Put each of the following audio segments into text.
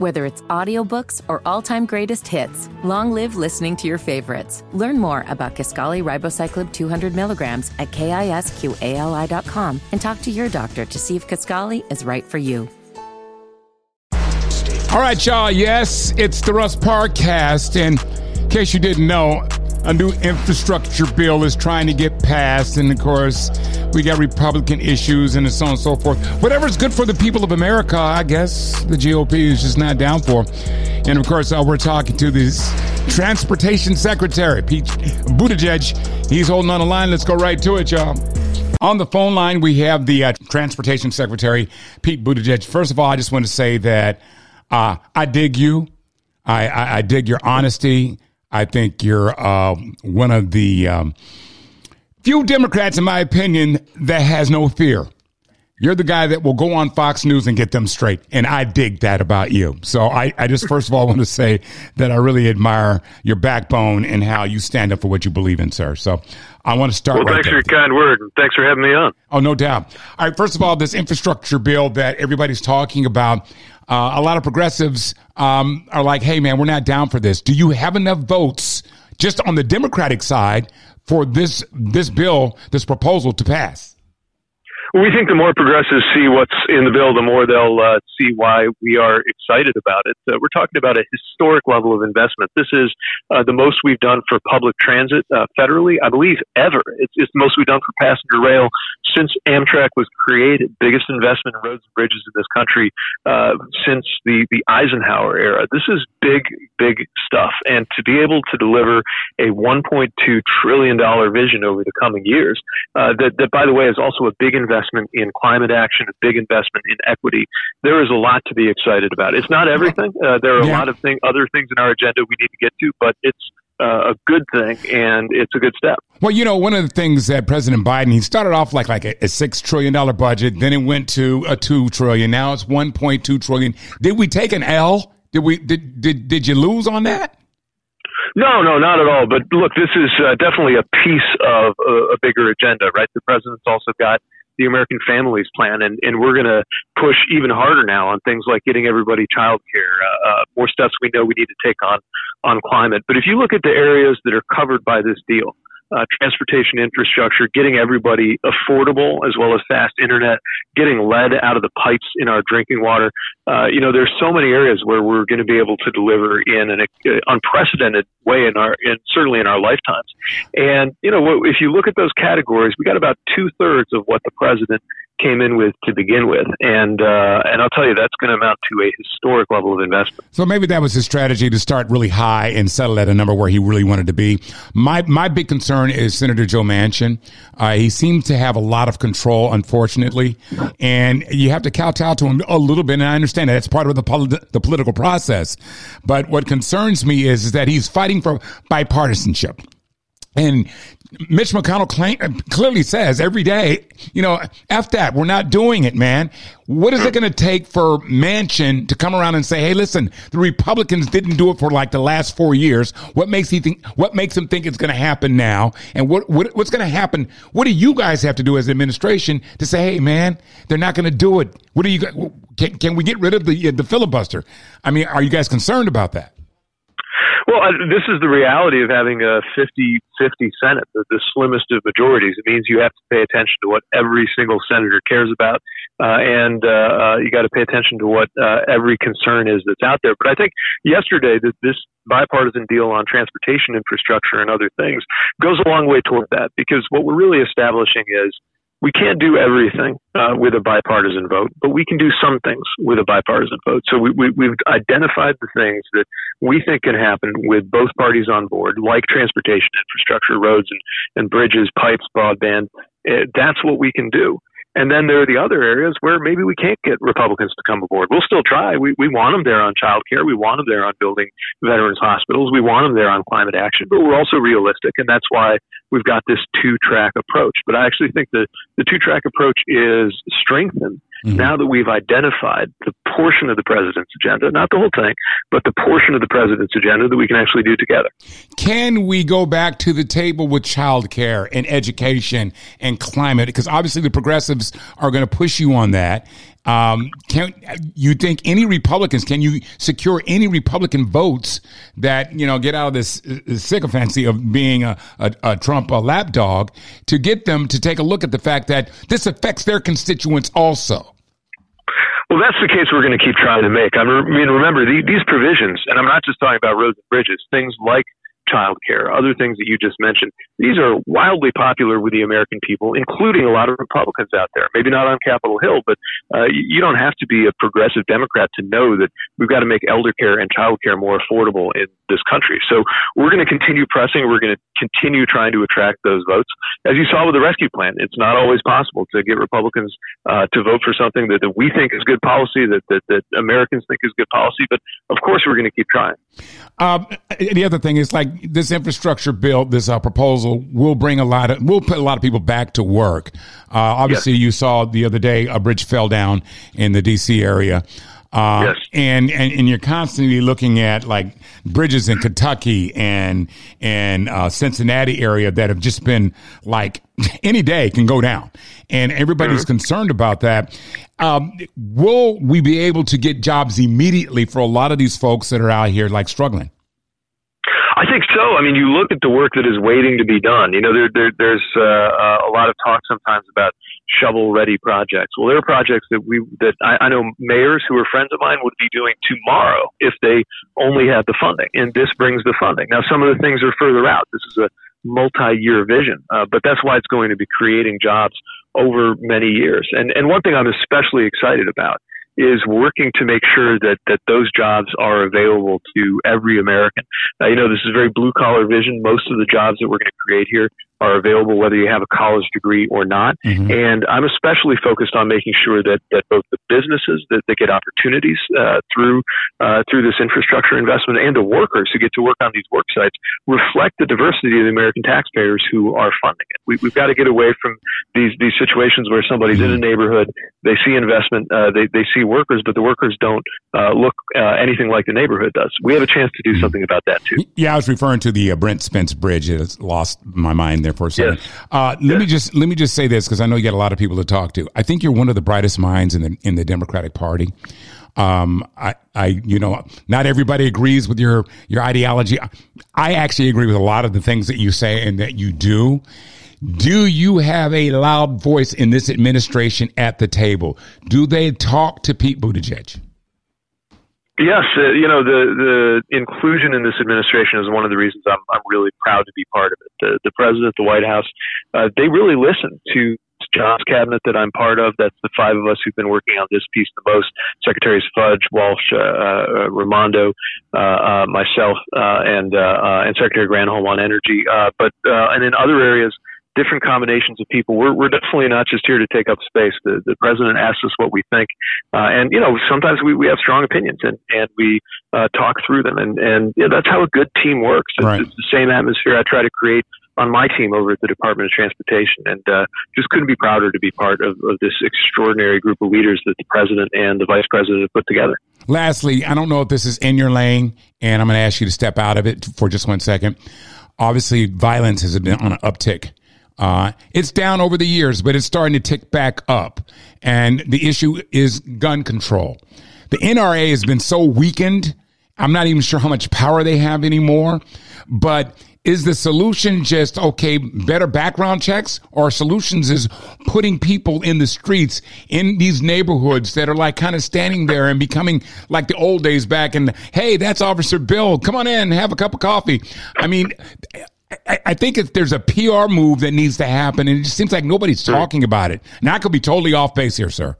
Whether it's audiobooks or all-time greatest hits, long live listening to your favorites. Learn more about Kisqali ribociclib 200 milligrams at kisqali.com and talk to your doctor to see if Kisqali is right for you. All right, y'all. Yes, it's the Russ Parcast. And in case you didn't know, a new infrastructure bill is trying to get passed. And of course, we got Republican issues and so on and so forth. Whatever's good for the people of America, I guess the GOP is just not down for. And of course, uh, we're talking to this transportation secretary, Pete Buttigieg. He's holding on the line. Let's go right to it, y'all. On the phone line, we have the uh, transportation secretary, Pete Buttigieg. First of all, I just want to say that uh, I dig you. I, I, I dig your honesty. I think you're uh, one of the um, few Democrats, in my opinion, that has no fear. You're the guy that will go on Fox News and get them straight. And I dig that about you. So I, I just first of all want to say that I really admire your backbone and how you stand up for what you believe in, sir. So I want to start. Well, right thanks there. for your kind word. and Thanks for having me on. Oh, no doubt. All right. First of all, this infrastructure bill that everybody's talking about, uh, a lot of progressives um, are like, hey, man, we're not down for this. Do you have enough votes just on the Democratic side for this this bill, this proposal to pass? We think the more progressives see what's in the bill, the more they'll uh, see why we are excited about it. Uh, we're talking about a historic level of investment. This is uh, the most we've done for public transit uh, federally, I believe, ever. It's, it's the most we've done for passenger rail since Amtrak was created. Biggest investment in roads and bridges in this country uh, since the, the Eisenhower era. This is big, big stuff. And to be able to deliver a $1.2 trillion vision over the coming years, uh, that, that, by the way, is also a big investment in climate action, a big investment in equity. There is a lot to be excited about. It's not everything. Uh, there are a lot of thing, other things in our agenda we need to get to, but it's uh, a good thing and it's a good step. Well, you know, one of the things that President Biden he started off like like a, a six trillion dollar budget, then it went to a two trillion. Now it's one point two trillion. Did we take an L? Did we did did did you lose on that? No, no, not at all. But look, this is uh, definitely a piece of a, a bigger agenda, right? The president's also got the American Families Plan, and, and we're going to push even harder now on things like getting everybody child care, uh, uh, more steps we know we need to take on on climate. But if you look at the areas that are covered by this deal, uh, transportation infrastructure, getting everybody affordable as well as fast internet, getting lead out of the pipes in our drinking water. Uh, you know, there's so many areas where we're going to be able to deliver in an uh, unprecedented way in our, in, certainly in our lifetimes. And you know, if you look at those categories, we got about two thirds of what the president came in with to begin with, and uh, and I'll tell you that's going to amount to a historic level of investment. So maybe that was his strategy to start really high and settle at a number where he really wanted to be. My my big concern is Senator Joe Manchin. Uh, he seems to have a lot of control, unfortunately, and you have to kowtow to him a little bit. And I understand that it's part of the polit- the political process. But what concerns me is, is that he's fighting for bipartisanship. And Mitch McConnell claim, clearly says every day, you know, F that. We're not doing it, man. What is it going to take for Manchin to come around and say, hey, listen, the Republicans didn't do it for like the last four years. What makes he think, what makes him think it's going to happen now? And what, what what's going to happen? What do you guys have to do as administration to say, hey, man, they're not going to do it? What do you, can, can we get rid of the, the filibuster? I mean, are you guys concerned about that? Well, I, this is the reality of having a 50-50 Senate, the, the slimmest of majorities. It means you have to pay attention to what every single senator cares about, uh, and uh, uh, you got to pay attention to what uh, every concern is that's out there. But I think yesterday that this bipartisan deal on transportation infrastructure and other things goes a long way toward that because what we're really establishing is we can't do everything uh, with a bipartisan vote, but we can do some things with a bipartisan vote. So we, we, we've identified the things that we think can happen with both parties on board, like transportation infrastructure, roads and, and bridges, pipes, broadband. Uh, that's what we can do. And then there are the other areas where maybe we can't get Republicans to come aboard. We'll still try. We, we want them there on child care. We want them there on building veterans hospitals. We want them there on climate action, but we're also realistic. And that's why we've got this two track approach. But I actually think the, the two track approach is strengthened Mhm. now that we've identified the portion of the president's agenda, not the whole thing, but the portion of the president's agenda that we can actually do together. Can we go back to the table with childcare and education and climate? Because obviously the progressives are going to push you on that. Um, can you think any Republicans can you secure any Republican votes that you know get out of this, this sycophancy of being a, a, a Trump a lapdog to get them to take a look at the fact that this affects their constituents also? Well, that's the case we're going to keep trying to make. I mean, remember these provisions, and I'm not just talking about roads and bridges. Things like childcare, other things that you just mentioned. These are wildly popular with the American people, including a lot of Republicans out there. Maybe not on Capitol Hill, but uh, you don't have to be a progressive Democrat to know that we've got to make elder care and child care more affordable in this country. So we're going to continue pressing. We're going to continue trying to attract those votes. As you saw with the rescue plan, it's not always possible to get Republicans uh, to vote for something that, that we think is good policy, that, that, that Americans think is good policy. But of course, we're going to keep trying. Um, the other thing is like this infrastructure bill, this uh, proposal will bring a lot of, will put a lot of people back to work. Uh, obviously, yes. you saw the other day a bridge fell down in the D.C. area. Uh, yes. and, and, and you're constantly looking at like bridges in Kentucky and, and, uh, Cincinnati area that have just been like any day can go down. And everybody's mm-hmm. concerned about that. Um, will we be able to get jobs immediately for a lot of these folks that are out here like struggling? I think so. I mean, you look at the work that is waiting to be done. You know, there, there there's uh, uh, a lot of talk sometimes about shovel-ready projects. Well, there are projects that we that I, I know mayors who are friends of mine would be doing tomorrow if they only had the funding, and this brings the funding. Now, some of the things are further out. This is a multi-year vision, uh, but that's why it's going to be creating jobs over many years. And and one thing I'm especially excited about is working to make sure that, that those jobs are available to every American. Now, you know, this is very blue collar vision. Most of the jobs that we're going to create here are available whether you have a college degree or not. Mm-hmm. And I'm especially focused on making sure that, that both the businesses that, that get opportunities uh, through uh, through this infrastructure investment and the workers who get to work on these work sites reflect the diversity of the American taxpayers who are funding it. We, have got to get away from these these situations where somebody's mm-hmm. in a neighborhood, they see investment, uh, they they see workers, but the workers don't uh, look uh, anything like the neighborhood does. We have a chance to do mm-hmm. something about that too. Yeah, I was referring to the uh, Brent Spence Bridge. It's lost my mind there there for a second. Yes. Uh, let yes. me just let me just say this because I know you got a lot of people to talk to. I think you're one of the brightest minds in the in the Democratic Party. Um, I, I, you know, not everybody agrees with your your ideology. I actually agree with a lot of the things that you say and that you do. Do you have a loud voice in this administration at the table? Do they talk to Pete Buttigieg? Yes, uh, you know the the inclusion in this administration is one of the reasons I'm I'm really proud to be part of it. The the president, the White House, uh, they really listen to Jobs cabinet that I'm part of. That's the five of us who've been working on this piece the most: Secretaries Fudge, Walsh, uh, uh, Raimondo, uh, uh, myself, uh, and and Secretary Granholm on energy. but and in other areas different combinations of people. We're, we're definitely not just here to take up space. The, the president asks us what we think. Uh, and, you know, sometimes we, we have strong opinions and, and we uh, talk through them. And, and you know, that's how a good team works. It's, right. it's the same atmosphere I try to create on my team over at the Department of Transportation. And uh, just couldn't be prouder to be part of, of this extraordinary group of leaders that the president and the vice president have put together. Lastly, I don't know if this is in your lane, and I'm going to ask you to step out of it for just one second. Obviously, violence has been on an uptick uh, it's down over the years, but it's starting to tick back up. And the issue is gun control. The NRA has been so weakened. I'm not even sure how much power they have anymore. But is the solution just, okay, better background checks? Or solutions is putting people in the streets in these neighborhoods that are like kind of standing there and becoming like the old days back and, hey, that's Officer Bill. Come on in, have a cup of coffee. I mean, I, I think if there's a PR move that needs to happen, and it just seems like nobody's talking about it. Now I could be totally off base here, sir.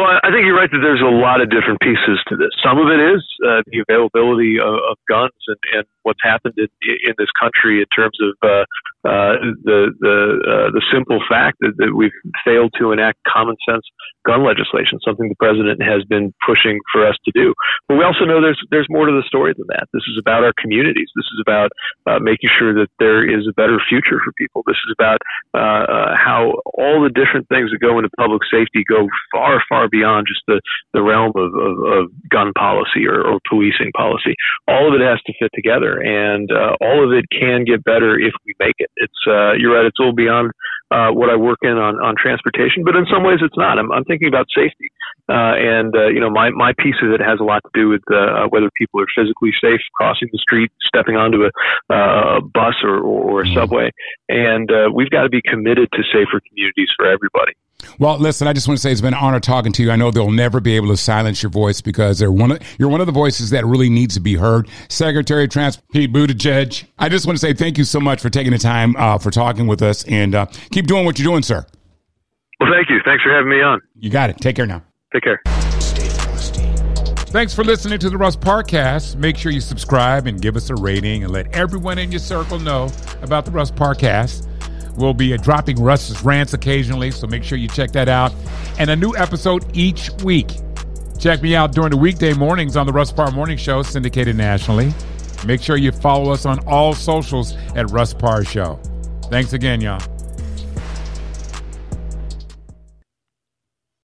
Well, I think you're right that there's a lot of different pieces to this. Some of it is uh, the availability of, of guns and, and what's happened in, in this country in terms of uh, uh, the the uh, the simple fact that, that we've failed to enact common sense gun legislation, something the president has been pushing for us to do. But we also know there's there's more to the story than that. This is about our communities. This is about uh, making sure that there is a better future for people. This is about uh, uh, how all the different things that go into public safety go far far beyond just the the realm of, of, of gun policy or, or policing policy. All of it has to fit together, and uh, all of it can get better if we make it. It's uh, you're right. It's all beyond uh, what I work in on, on transportation, but in some ways it's not. I'm, I'm thinking about safety. Uh, and, uh, you know, my, my piece of it has a lot to do with uh, whether people are physically safe crossing the street, stepping onto a, uh, bus or, or, a mm-hmm. subway. And uh, we've got to be committed to safer communities for everybody. Well, listen, I just want to say it's been an honor talking to you. I know they'll never be able to silence your voice because they're one of, you're one of the voices that really needs to be heard. Secretary of Transport Pete Buttigieg, I just want to say thank you so much for taking the time uh, for talking with us and uh, keep doing what you're doing, sir. Well, thank you. Thanks for having me on. You got it. Take care now. Take care. Thanks for listening to the Russ Parcast. Make sure you subscribe and give us a rating and let everyone in your circle know about the Russ Parcast. We'll be uh, dropping Russ's rants occasionally, so make sure you check that out. And a new episode each week. Check me out during the weekday mornings on the Russ Parr Morning Show, syndicated nationally. Make sure you follow us on all socials at Russ Parr Show. Thanks again, y'all.